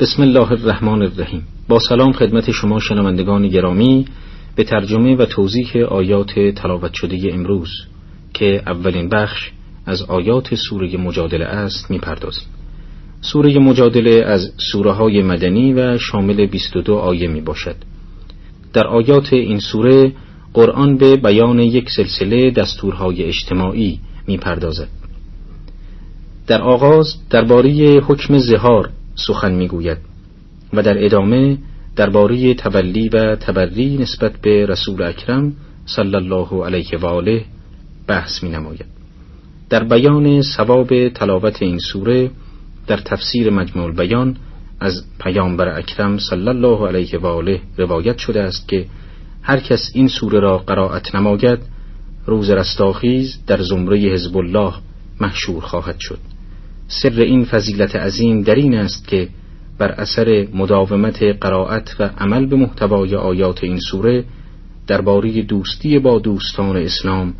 بسم الله الرحمن الرحیم. با سلام خدمت شما شنوندگان گرامی به ترجمه و توضیح آیات تلاوت شده امروز که اولین بخش از آیات سوره مجادله است می‌پردازیم. سوره مجادله از سوره های مدنی و شامل 22 آیه می باشد در آیات این سوره قرآن به بیان یک سلسله دستورهای اجتماعی می‌پردازد. در آغاز درباره حکم زهار سخن می‌گوید و در ادامه درباره تولی و تبری نسبت به رسول اکرم صلی الله علیه و آله بحث می نماید. در بیان ثواب تلاوت این سوره در تفسیر مجموع بیان از پیامبر اکرم صلی الله علیه و آله روایت شده است که هر کس این سوره را قرائت نماید روز رستاخیز در زمره حزب الله محشور خواهد شد سر این فضیلت عظیم در این است که بر اثر مداومت قرائت و عمل به محتوای آیات این سوره درباره دوستی با دوستان اسلام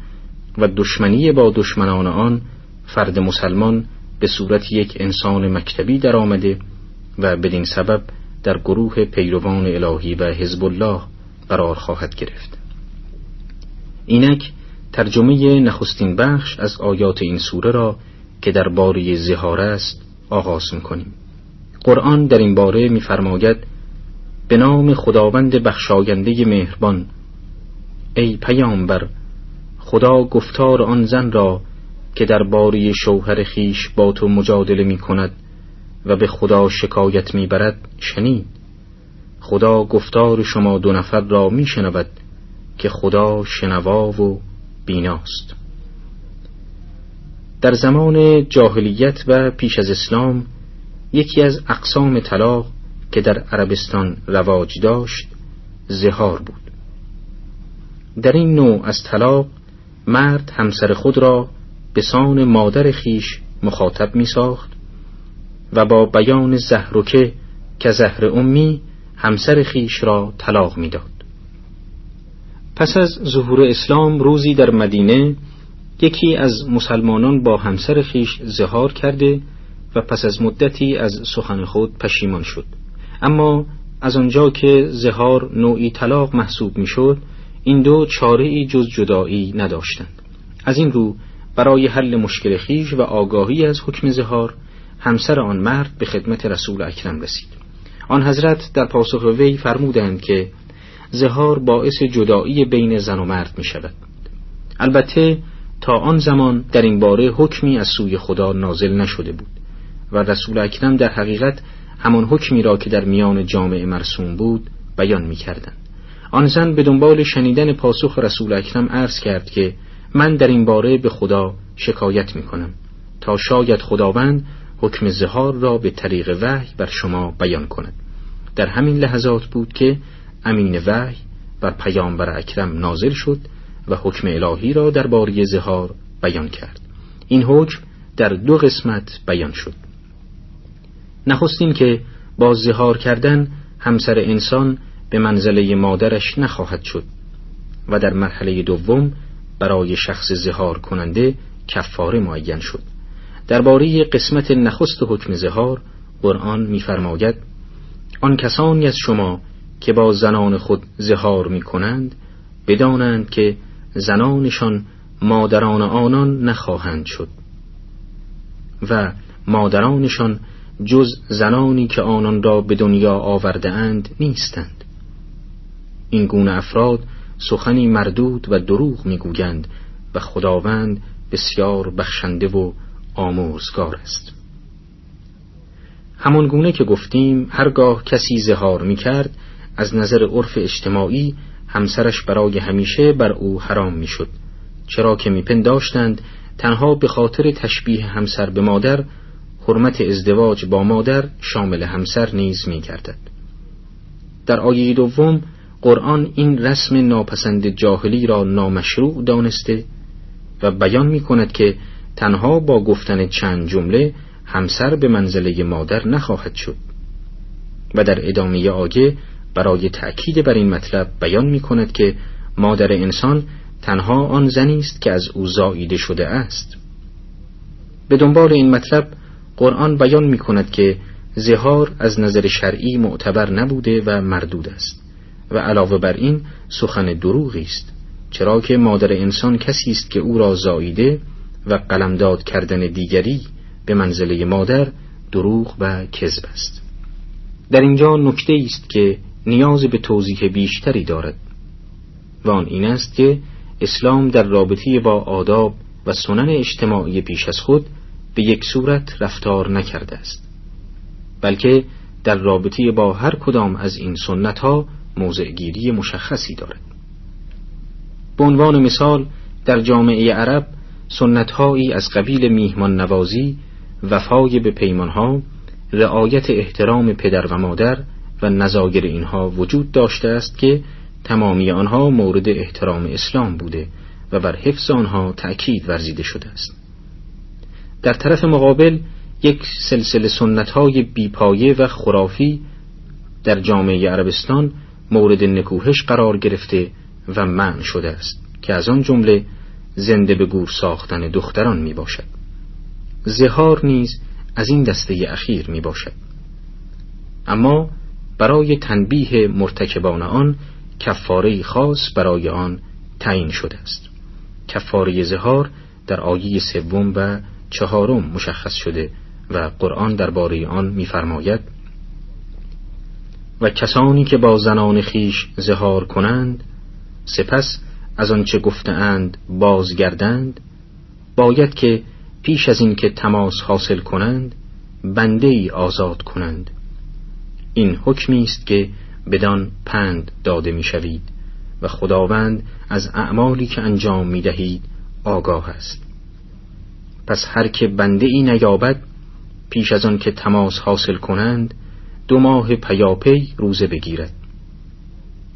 و دشمنی با دشمنان آن فرد مسلمان به صورت یک انسان مکتبی در آمده و بدین سبب در گروه پیروان الهی و حزب الله قرار خواهد گرفت. اینک ترجمه نخستین بخش از آیات این سوره را که در باری زهار است آغاز می‌کنیم. قرآن در این باره میفرماید به نام خداوند بخشاینده مهربان ای پیامبر خدا گفتار آن زن را که در باری شوهر خیش با تو مجادله می کند و به خدا شکایت می برد شنید. خدا گفتار شما دو نفر را می شنود که خدا شنوا و بیناست. در زمان جاهلیت و پیش از اسلام یکی از اقسام طلاق که در عربستان رواج داشت زهار بود در این نوع از طلاق مرد همسر خود را به سان مادر خیش مخاطب می ساخت و با بیان زهرکه که زهر امی همسر خیش را طلاق می‌داد. پس از ظهور اسلام روزی در مدینه یکی از مسلمانان با همسر خیش زهار کرده و پس از مدتی از سخن خود پشیمان شد. اما از آنجا که زهار نوعی طلاق محسوب می‌شد این دو چاره ای جز جدایی نداشتند. از این رو برای حل مشکل خیش و آگاهی از حکم زهار همسر آن مرد به خدمت رسول اکرم رسید. آن حضرت در پاسخ وی فرمودند که زهار باعث جدایی بین زن و مرد می شود البته تا آن زمان در این باره حکمی از سوی خدا نازل نشده بود و رسول اکرم در حقیقت همان حکمی را که در میان جامعه مرسوم بود بیان می کردن. آن زن به دنبال شنیدن پاسخ رسول اکرم عرض کرد که من در این باره به خدا شکایت می کنم تا شاید خداوند حکم زهار را به طریق وحی بر شما بیان کند در همین لحظات بود که امین وحی بر پیامبر اکرم نازل شد و حکم الهی را در باری زهار بیان کرد. این حکم در دو قسمت بیان شد. نخستین که با زهار کردن همسر انسان به منزله مادرش نخواهد شد و در مرحله دوم برای شخص زهار کننده کفاره معین شد. درباره قسمت نخست حکم زهار قرآن می‌فرماید آن کسانی از شما که با زنان خود زهار می کنند بدانند که زنانشان مادران آنان نخواهند شد. و مادرانشان جز زنانی که آنان را به دنیا آورده اند نیستند. این گونه افراد سخنی مردود و دروغ می‌گویند و خداوند بسیار بخشنده و آموزگار است. همان گونه که گفتیم هرگاه کسی زهار می کرد از نظر عرف اجتماعی همسرش برای همیشه بر او حرام می شد چرا که میپنداشتند تنها به خاطر تشبیه همسر به مادر حرمت ازدواج با مادر شامل همسر نیز می کردد. در آیه دوم قرآن این رسم ناپسند جاهلی را نامشروع دانسته و بیان می کند که تنها با گفتن چند جمله همسر به منزله مادر نخواهد شد و در ادامه آیه برای تأکید بر این مطلب بیان می کند که مادر انسان تنها آن زنی است که از او زاییده شده است. به دنبال این مطلب قرآن بیان می کند که زهار از نظر شرعی معتبر نبوده و مردود است و علاوه بر این سخن دروغی است چرا که مادر انسان کسی است که او را زاییده و قلمداد کردن دیگری به منزله مادر دروغ و کذب است. در اینجا نکته است که نیاز به توضیح بیشتری دارد. و آن این است که اسلام در رابطه با آداب و سنن اجتماعی پیش از خود به یک صورت رفتار نکرده است. بلکه در رابطه با هر کدام از این سنت ها موضعگیری مشخصی دارد. به عنوان مثال در جامعه عرب سنتهایی از قبیل میهمان نوازی وفای به پیمانها رعایت احترام پدر و مادر و نظاگر اینها وجود داشته است که تمامی آنها مورد احترام اسلام بوده و بر حفظ آنها تأکید ورزیده شده است. در طرف مقابل یک سلسله سنتهای بیپایه و خرافی در جامعه عربستان مورد نکوهش قرار گرفته و منع شده است که از آن جمله زنده به گور ساختن دختران می باشد زهار نیز از این دسته اخیر می باشد اما برای تنبیه مرتکبان آن کفاره خاص برای آن تعیین شده است. کفاره زهار در آیه سوم و چهارم مشخص شده و قرآن درباره آن می‌فرماید و کسانی که با زنان خیش زهار کنند سپس از آنچه گفتهاند بازگردند باید که پیش از اینکه تماس حاصل کنند بنده ای آزاد کنند. این حکمی است که بدان پند داده می‌شوید و خداوند از اعمالی که انجام می دهید آگاه است. پس هر که بنده ای نیابد پیش از آن که تماس حاصل کنند دو ماه پیاپی روزه بگیرد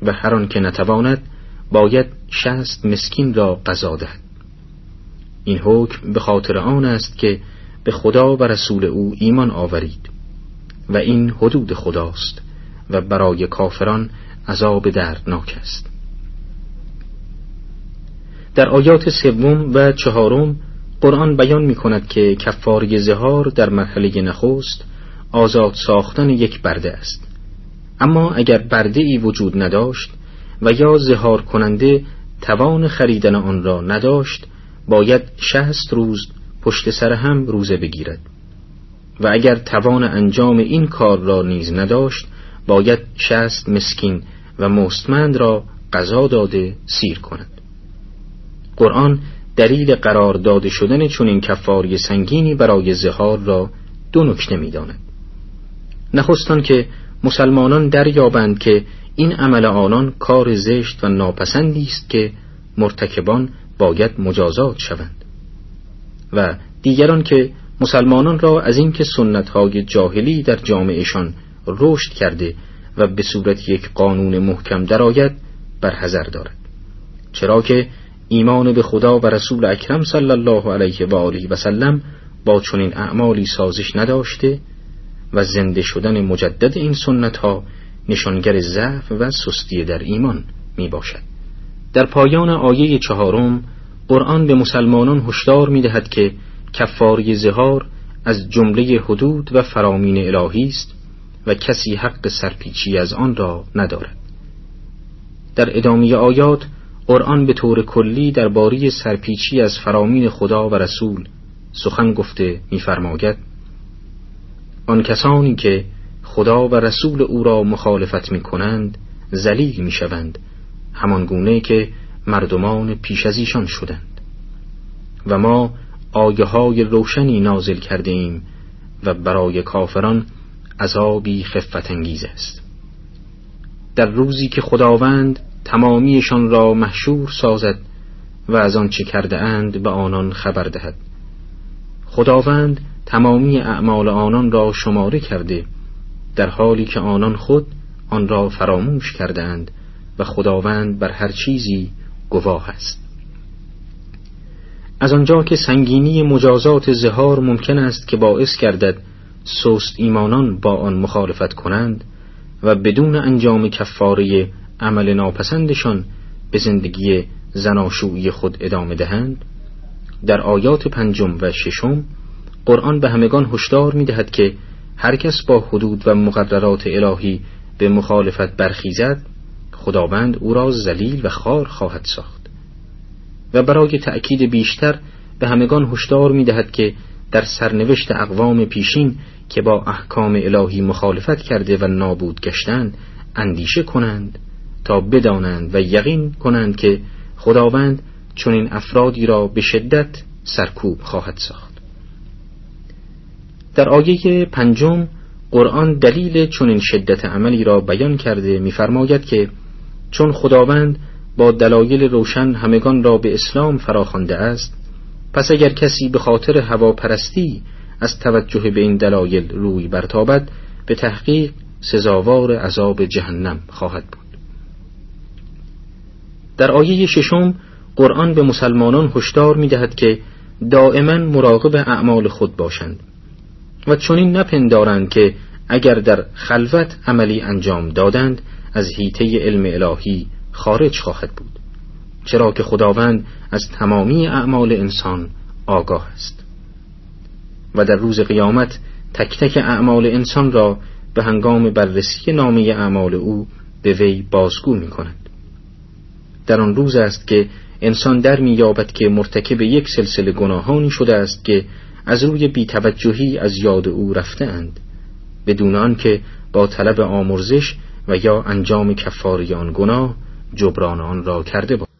و هر آن که نتواند باید شست مسکین را قضا دهد. این حکم به خاطر آن است که به خدا و رسول او ایمان آورید. و این حدود خداست و برای کافران عذاب دردناک است. در آیات سوم و چهارم قرآن بیان می کند که کفاری زهار در مرحله نخست آزاد ساختن یک برده است. اما اگر برده ای وجود نداشت و یا زهار کننده توان خریدن آن را نداشت باید شهست روز پشت سر هم روزه بگیرد. و اگر توان انجام این کار را نیز نداشت باید شست مسکین و مستمند را قضا داده سیر کند. قرآن دلیل قرار داده شدن چنین کفاری سنگینی برای زهار را دو نکته می‌داند. نخستان که مسلمانان دریابند که این عمل آنان کار زشت و ناپسندی است که مرتکبان باید مجازات شوند. و دیگران که مسلمانان را از اینکه سنتهای جاهلی در جامعهشان رشد کرده و به صورت یک قانون محکم درآید برحذر دارد. چرا که ایمان به خدا و رسول اکرم صلی الله علیه و آله و سلم با چنین اعمالی سازش نداشته و زنده شدن مجدد این سنت ها نشانگر ضعف و سستی در ایمان می باشد در پایان آیه چهارم قرآن به مسلمانان هشدار می دهد که کفاری زهار از جمله حدود و فرامین الهی است و کسی حق سرپیچی از آن را ندارد. در ادامه آیات قرآن به طور کلی درباره سرپیچی از فرامین خدا و رسول سخن گفته می‌فرماید. آن کسانی که خدا و رسول او را مخالفت می کنند زلیل می شوند همان گونه که مردمان پیش از ایشان شدند. و ما آیه های روشنی نازل کرده ایم و برای کافران عذابی خفت انگیز است. در روزی که خداوند تمامیشان را محشور سازد و از آن چه کرده اند به آنان خبر دهد. خداوند تمامی اعمال آنان را شماره کرده در حالی که آنان خود آن را فراموش کرده اند و خداوند بر هر چیزی گواه است. از آنجا که سنگینی مجازات زهار ممکن است که باعث گردد سست ایمانان با آن مخالفت کنند و بدون انجام کفاره عمل ناپسندشان به زندگی زناشویی خود ادامه دهند. در آیات پنجم و ششم قرآن به همگان هشدار می دهد که هر کس با حدود و مقررات الهی به مخالفت برخیزد خداوند او را ذلیل و خار خواهد ساخت. و برای تأکید بیشتر به همگان هشدار می دهد که در سرنوشت اقوام پیشین که با احکام الهی مخالفت کرده و نابود گشتند اندیشه کنند تا بدانند و یقین کنند که خداوند چون این افرادی را به شدت سرکوب خواهد ساخت. در آیه پنجم قرآن دلیل چون این شدت عملی را بیان کرده می‌فرماید که چون خداوند با دلایل روشن همگان را به اسلام فراخوانده است پس اگر کسی به خاطر هواپرستی از توجه به این دلایل روی برتابد به تحقیق سزاوار عذاب جهنم خواهد بود. در آیه ششم قرآن به مسلمانان هشدار می دهد که دائما مراقب اعمال خود باشند و چنین نپندارند که اگر در خلوت عملی انجام دادند از هیته علم الهی خارج خواهد بود چرا که خداوند از تمامی اعمال انسان آگاه است. و در روز قیامت تک تک اعمال انسان را به هنگام بررسی نامه اعمال او به وی بازگو می کند در آن روز است که انسان در میابد که مرتکب یک سلسله گناهانی شده است که از روی بیتوجهی از یاد او رفته اند بدون که با طلب آمرزش و یا انجام کفاری آن گناه جبران آن را کرده باشد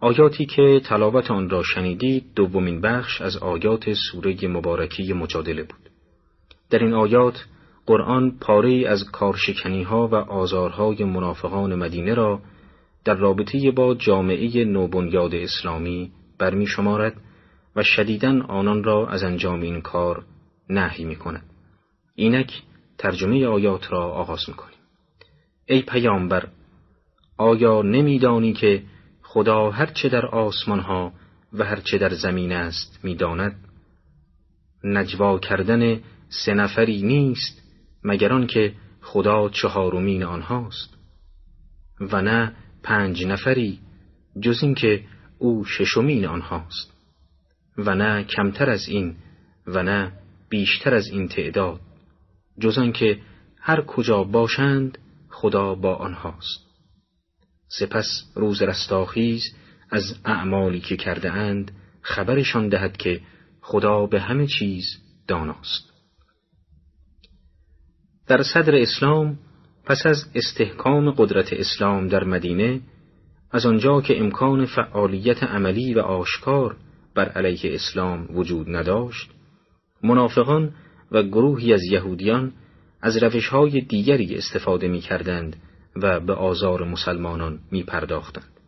آیاتی که تلاوت آن را شنیدید دومین بخش از آیات سوره مبارکی مجادله بود در این آیات قرآن پاره از کارشکنی ها و آزارهای منافقان مدینه را در رابطه با جامعه نوبنیاد اسلامی برمی شمارد و شدیداً آنان را از انجام این کار نهی می کند. اینک ترجمه آیات را آغاز می کنیم. ای پیامبر آیا نمیدانی که خدا هرچه در آسمان ها و هرچه در زمین است می‌داند؟ نجوا کردن سه نفری نیست مگر که خدا چهارمین آنهاست و نه پنج نفری جز اینکه او ششمین آنهاست و نه کمتر از این و نه بیشتر از این تعداد جز آنکه هر کجا باشند خدا با آنهاست. سپس روز رستاخیز از اعمالی که کرده اند خبرشان دهد که خدا به همه چیز داناست. در صدر اسلام پس از استحکام قدرت اسلام در مدینه از آنجا که امکان فعالیت عملی و آشکار بر علیه اسلام وجود نداشت منافقان و گروهی از یهودیان از روشهای دیگری استفاده می کردند و به آزار مسلمانان می پرداختند.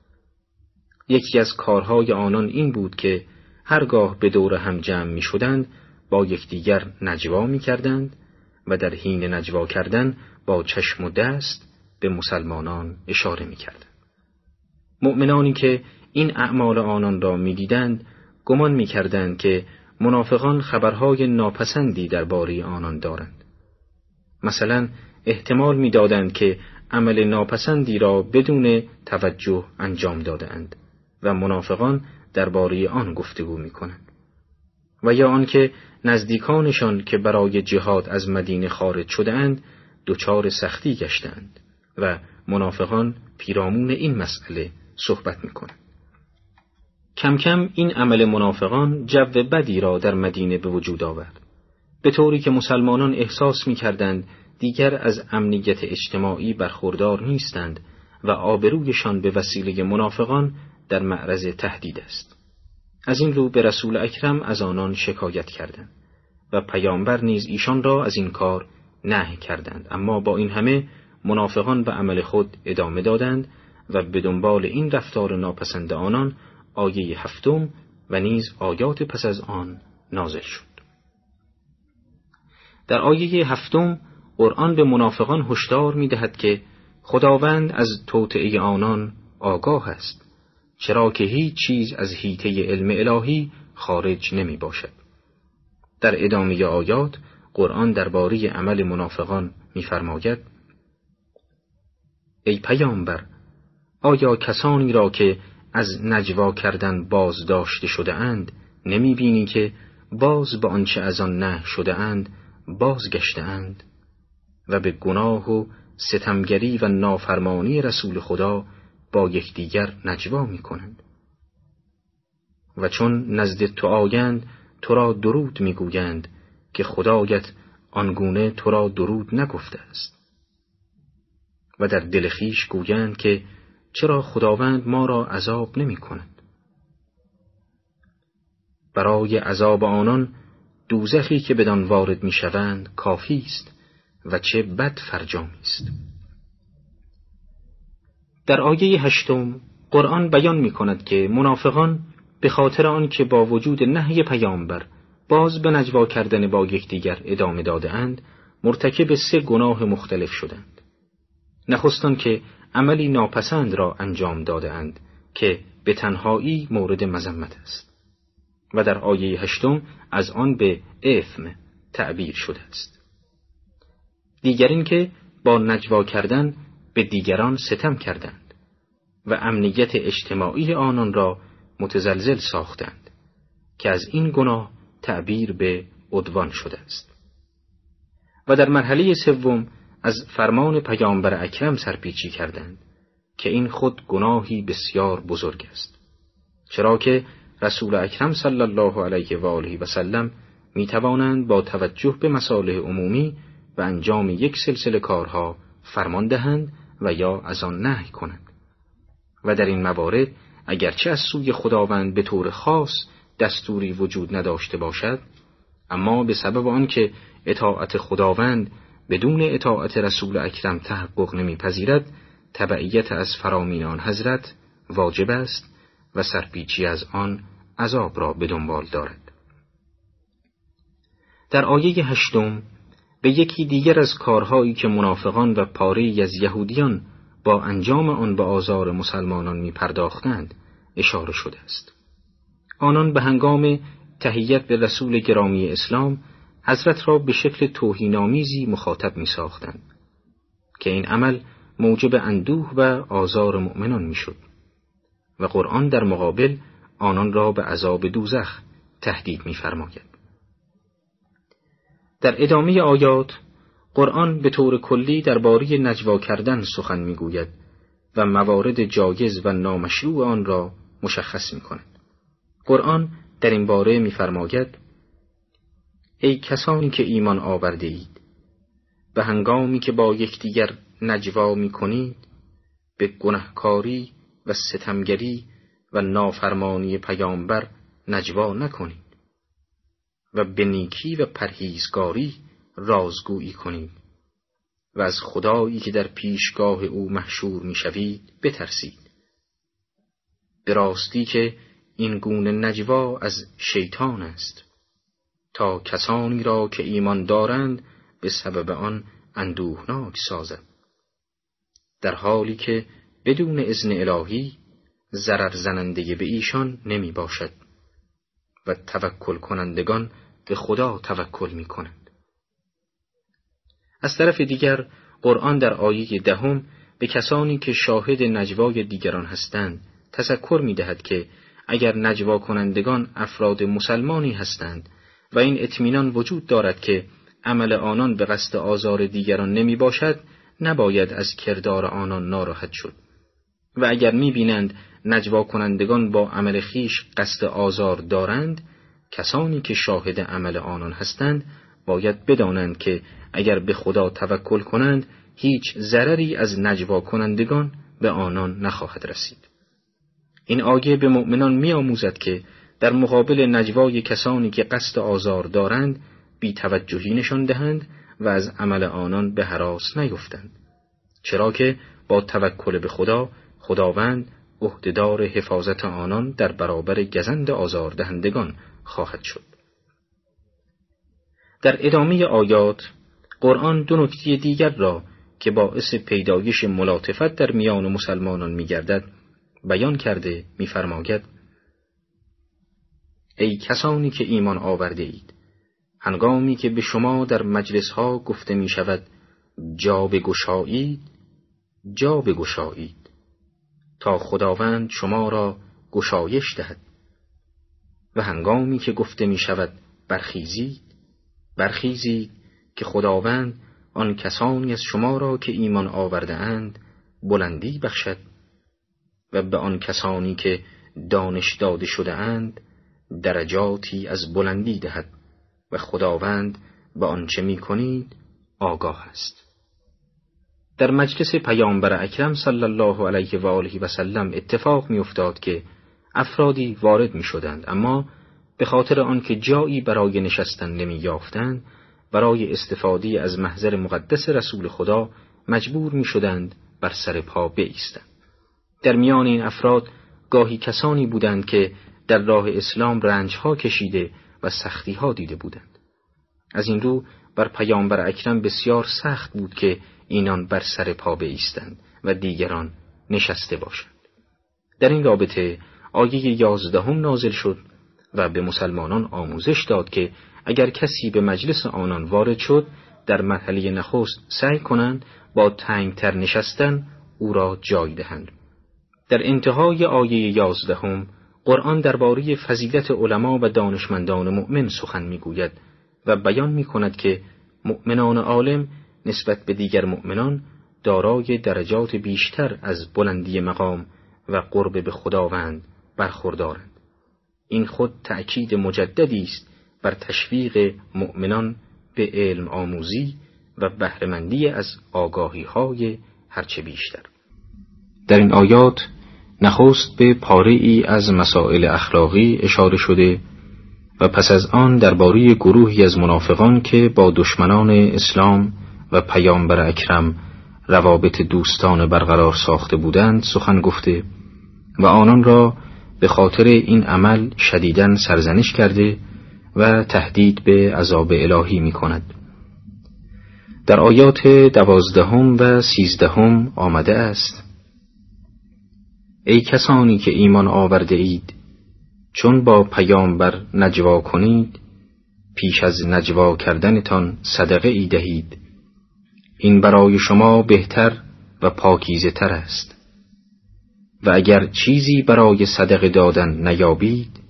یکی از کارهای آنان این بود که هرگاه به دور هم جمع می شدند با یکدیگر نجوا می کردند و در حین نجوا کردن با چشم و دست به مسلمانان اشاره می کردند. مؤمنانی که این اعمال آنان را می دیدند گمان می کردند که منافقان خبرهای ناپسندی درباره آنان دارند. مثلا احتمال می‌دادند که عمل ناپسندی را بدون توجه انجام دادند و منافقان درباره آن گفتگو می کنند. و یا آنکه نزدیکانشان که برای جهاد از مدینه خارج شدهاند دچار سختی گشتند و منافقان پیرامون این مسئله صحبت می کنند. کم کم این عمل منافقان جو بدی را در مدینه به وجود آورد به طوری که مسلمانان احساس می کردند دیگر از امنیت اجتماعی برخوردار نیستند و آبرویشان به وسیله منافقان در معرض تهدید است. از این رو به رسول اکرم از آنان شکایت کردند و پیامبر نیز ایشان را از این کار نهی کردند. اما با این همه منافقان به عمل خود ادامه دادند و به دنبال این رفتار ناپسند آنان آیه هفتم و نیز آیات پس از آن نازل شد. در آیه هفتم قرآن به منافقان هشدار می دهد که خداوند از توطعه آنان آگاه است چرا که هیچ چیز از هیته علم الهی خارج نمی باشد در ادامه آیات قرآن درباره عمل منافقان می‌فرماید ای پیامبر آیا کسانی را که از نجوا کردن باز داشته شده اند نمی بینی که باز به آنچه از آن نه شده اند بازگشتهاند؟ و به گناه و ستمگری و نافرمانی رسول خدا با یکدیگر نجوا می کنند. و چون نزد تو آیند تو را درود می‌گویند که خدایت آنگونه تو را درود نگفته است. و در دل خیش گویند که چرا خداوند ما را عذاب نمی کند برای عذاب آنان دوزخی که بدان وارد می شوند کافی است. و چه بد فرجامی است. در آیه هشتم قرآن بیان می کند که منافقان به خاطر آنکه با وجود نهی پیامبر باز به نجوا کردن با یکدیگر ادامه داده اند مرتکب سه گناه مختلف شدند. نخستان که عملی ناپسند را انجام داده اند که به تنهایی مورد مذمت است. و در آیه هشتم از آن به اثم تعبیر شده است. دیگر این که با نجوا کردن به دیگران ستم کردند و امنیت اجتماعی آنان را متزلزل ساختند که از این گناه تعبیر به عدوان شده است. و در مرحله سوم از فرمان پیامبر اکرم سرپیچی کردند که این خود گناهی بسیار بزرگ است. چرا که رسول اکرم صلی الله علیه و آله و سلم می توانند با توجه به مصالح عمومی و انجام یک سلسله کارها فرمان دهند و یا از آن نهی کنند. و در این موارد اگرچه از سوی خداوند به طور خاص دستوری وجود نداشته باشد اما به سبب آنکه اطاعت خداوند بدون اطاعت رسول اکرم تحقق نمیپذیرد تبعیت از فرامین آن حضرت واجب است و سرپیچی از آن عذاب را به دنبال دارد. در آیه هشتم به یکی دیگر از کارهایی که منافقان و پاره از یهودیان با انجام آن به آزار مسلمانان می پرداختند اشاره شده است. آنان به هنگام تهیت به رسول گرامی اسلام حضرت را به شکل توهینآمیزی مخاطب می ساختند که این عمل موجب اندوه و آزار مؤمنان می شد و قرآن در مقابل آنان را به عذاب دوزخ تهدید می فرماید. در ادامه آیات قرآن به طور کلی درباره نجوا کردن سخن می‌گوید و موارد جایز و نامشروع آن را مشخص می کند. قرآن در این باره میفرماید ای کسانی که ایمان آورده اید به هنگامی که با یکدیگر نجوا می کنید به گنهکاری و ستمگری و نافرمانی پیامبر نجوا نکنید و به نیکی و پرهیزگاری رازگویی کنید و از خدایی که در پیشگاه او محشور می‌شوید بترسید. به راستی که این گونه نجوا از شیطان است. تا کسانی را که ایمان دارند به سبب آن اندوهناک سازد. در حالی که بدون اذن الهی ضرر زننده به ایشان نمی باشد و توکل کنندگان به خدا توکل می کنند. از طرف دیگر قرآن در آیه دهم به کسانی که شاهد نجوای دیگران هستند تذکر می دهد که اگر نجوا کنندگان افراد مسلمانی هستند و این اطمینان وجود دارد که عمل آنان به قصد آزار دیگران نمی باشد نباید از کردار آنان ناراحت شد و اگر می بینند نجوا کنندگان با عمل خیش قصد آزار دارند کسانی که شاهد عمل آنان هستند باید بدانند که اگر به خدا توکل کنند هیچ ضرری از نجوا کنندگان به آنان نخواهد رسید. این آیه به مؤمنان می آموزد که در مقابل نجوای کسانی که قصد آزار دارند بی توجهی نشان دهند و از عمل آنان به حراس نیفتند. چرا که با توکل به خدا خداوند عهدهدار حفاظت آنان در برابر گزند آزاردهندگان خواهد شد. در ادامه آیات قرآن دو نکته دیگر را که باعث پیدایش ملاطفت در میان مسلمانان میگردد بیان کرده میفرماید ای کسانی که ایمان آورده اید هنگامی که به شما در مجلس ها گفته می شود جا بگشایید جا بگشایید. تا خداوند شما را گشایش دهد. و هنگامی که گفته می شود برخیزید برخیزید که خداوند آن کسانی از شما را که ایمان آورده اند بلندی بخشد و به آن کسانی که دانش داده شده اند درجاتی از بلندی دهد و خداوند به آنچه می کنید آگاه است. در مجلس پیامبر اکرم صلی الله علیه و آله و سلم اتفاق می افتاد که افرادی وارد می شدند اما به خاطر آنکه جایی برای نشستن نمی یافتند برای استفاده از محضر مقدس رسول خدا مجبور می شدند بر سر پا بایستند در میان این افراد گاهی کسانی بودند که در راه اسلام رنجها کشیده و سختیها دیده بودند. از این رو بر پیامبر اکرم بسیار سخت بود که اینان بر سر پا بایستند و دیگران نشسته باشند. در این رابطه آیه یازدهم نازل شد و به مسلمانان آموزش داد که اگر کسی به مجلس آنان وارد شد در مرحله نخست سعی کنند با تنگتر نشستن او را جای دهند. در انتهای آیه یازدهم قرآن درباره فضیلت علما و دانشمندان مؤمن سخن می‌گوید و بیان می کند که مؤمنان عالم نسبت به دیگر مؤمنان دارای درجات بیشتر از بلندی مقام و قرب به خداوند برخوردارند. این خود تأکید مجددی است بر تشویق مؤمنان به علم آموزی و بهرهمندی از آگاهی های هرچه بیشتر. در این آیات نخست به پاره ای از مسائل اخلاقی اشاره شده و پس از آن درباره گروهی از منافقان که با دشمنان اسلام و پیامبر اکرم روابط دوستان برقرار ساخته بودند سخن گفته و آنان را به خاطر این عمل شدیدن سرزنش کرده و تهدید به عذاب الهی می کند. در آیات دوازدهم و سیزدهم آمده است ای کسانی که ایمان آورده اید چون با پیامبر نجوا کنید پیش از نجوا کردنتان صدقه ای دهید این برای شما بهتر و پاکیزه تر است. و اگر چیزی برای صدقه دادن نیابید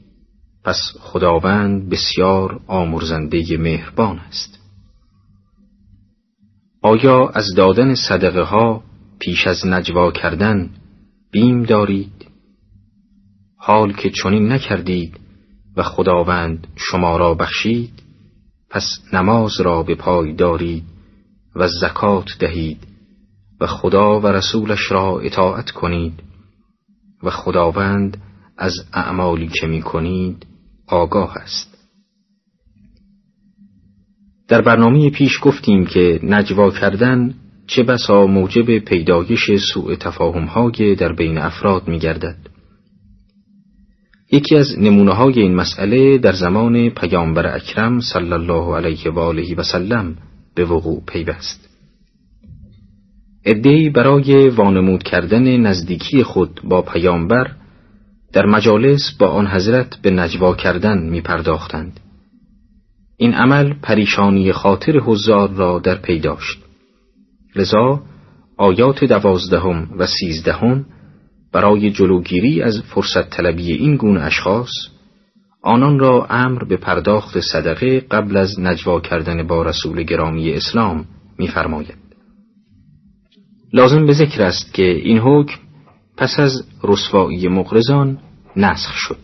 پس خداوند بسیار آمرزنده مهربان است. آیا از دادن صدقه ها پیش از نجوا کردن بیم دارید؟ حال که چنین نکردید و خداوند شما را بخشید پس نماز را به پای دارید. و زکات دهید و خدا و رسولش را اطاعت کنید و خداوند از اعمالی که می کنید آگاه است در برنامه پیش گفتیم که نجوا کردن چه بسا موجب پیدایش سوء تفاهم در بین افراد می گردد. یکی از نمونه های این مسئله در زمان پیامبر اکرم صلی الله علیه و آله و سلم به وقوع پیوست. ادهی برای وانمود کردن نزدیکی خود با پیامبر در مجالس با آن حضرت به نجوا کردن می پرداختند. این عمل پریشانی خاطر حضار را در پی داشت. لذا آیات دوازدهم و سیزدهم برای جلوگیری از فرصت طلبی این گونه اشخاص آنان را امر به پرداخت صدقه قبل از نجوا کردن با رسول گرامی اسلام می‌فرماید. لازم به ذکر است که این حکم پس از رسوایی مقرزان نسخ شد.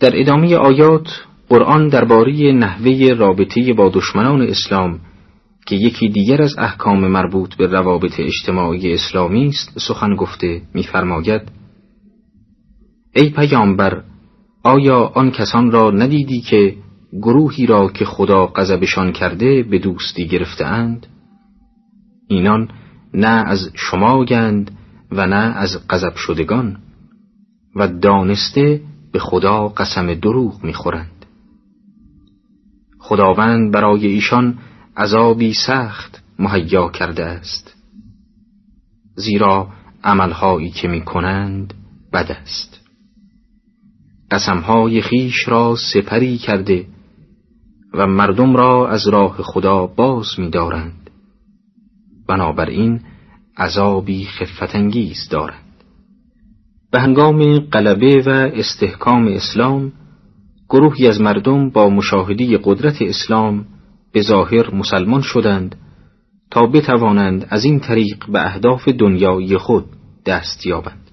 در ادامه آیات قرآن درباره نحوه رابطه با دشمنان اسلام که یکی دیگر از احکام مربوط به روابط اجتماعی اسلامی است سخن گفته می‌فرماید ای پیامبر آیا آن کسان را ندیدی که گروهی را که خدا غضبشان کرده به دوستی گرفتهاند؟ اینان نه از شما گند و نه از غضب شدگان و دانسته به خدا قسم دروغ می‌خورند. خداوند برای ایشان عذابی سخت مهیا کرده است زیرا عملهایی که می کنند بد است. قسمهای خیش را سپری کرده و مردم را از راه خدا باز می دارند بنابراین عذابی خفتانگیز دارند. به هنگام غلبه و استحکام اسلام گروهی از مردم با مشاهده قدرت اسلام به ظاهر مسلمان شدند تا بتوانند از این طریق به اهداف دنیایی خود دست یابند.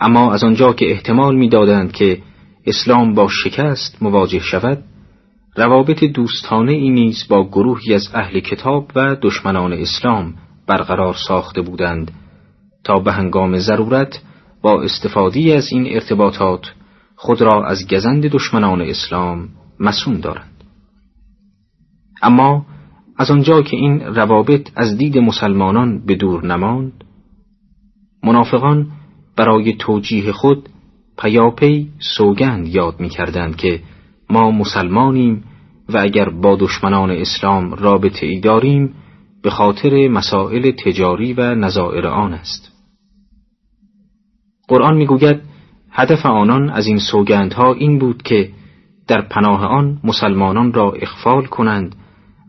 اما از آنجا که احتمال می‌دادند که اسلام با شکست مواجه شود روابط دوستانه ای نیز با گروهی از اهل کتاب و دشمنان اسلام برقرار ساخته بودند تا به هنگام ضرورت با استفاده از این ارتباطات خود را از گزند دشمنان اسلام مسون دارند. اما از آنجا که این روابط از دید مسلمانان به دور نماند منافقان برای توجیه خود پیاپی سوگند یاد می کردند که ما مسلمانیم و اگر با دشمنان اسلام رابطه ای داریم به خاطر مسائل تجاری و نظائر آن است. قرآن می‌گوید هدف آنان از این سوگندها این بود که در پناه آن مسلمانان را اخفال کنند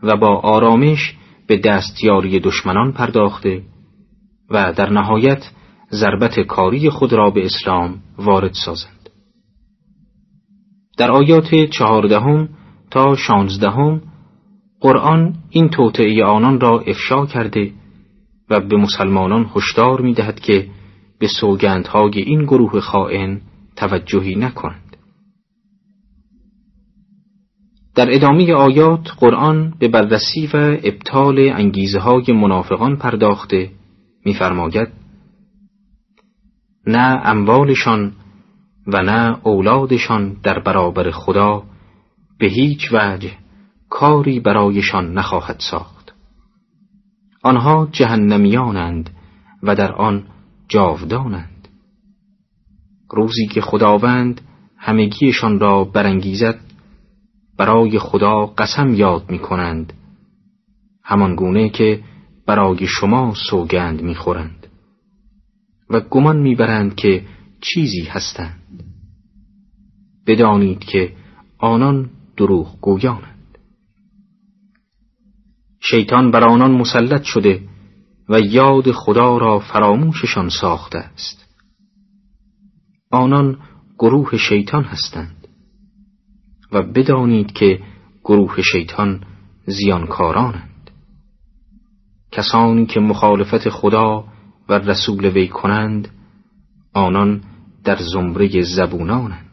و با آرامش به دستیاری دشمنان پرداخته و در نهایت ضربت کاری خود را به اسلام وارد سازند در آیات چهاردهم تا شانزدهم قرآن این توطعه آنان را افشا کرده و به مسلمانان هشدار می دهد که به سوگندهای این گروه خائن توجهی نکنند. در ادامه آیات قرآن به بررسی و ابطال انگیزه های منافقان پرداخته می‌فرماید نه اموالشان و نه اولادشان در برابر خدا به هیچ وجه کاری برایشان نخواهد ساخت. آنها جهنمیانند و در آن جاودانند. روزی که خداوند همگیشان را برانگیزد برای خدا قسم یاد می کنند همان گونه که برای شما سوگند می خورند و گمان می‌برند که چیزی هستند. بدانید که آنان دروغ گویانند. شیطان بر آنان مسلط شده و یاد خدا را فراموششان ساخته است. آنان گروه شیطان هستند و بدانید که گروه شیطان زیانکارانند. کسانی که مخالفت خدا و رسول وی کنند آنان در زمره زبونانند.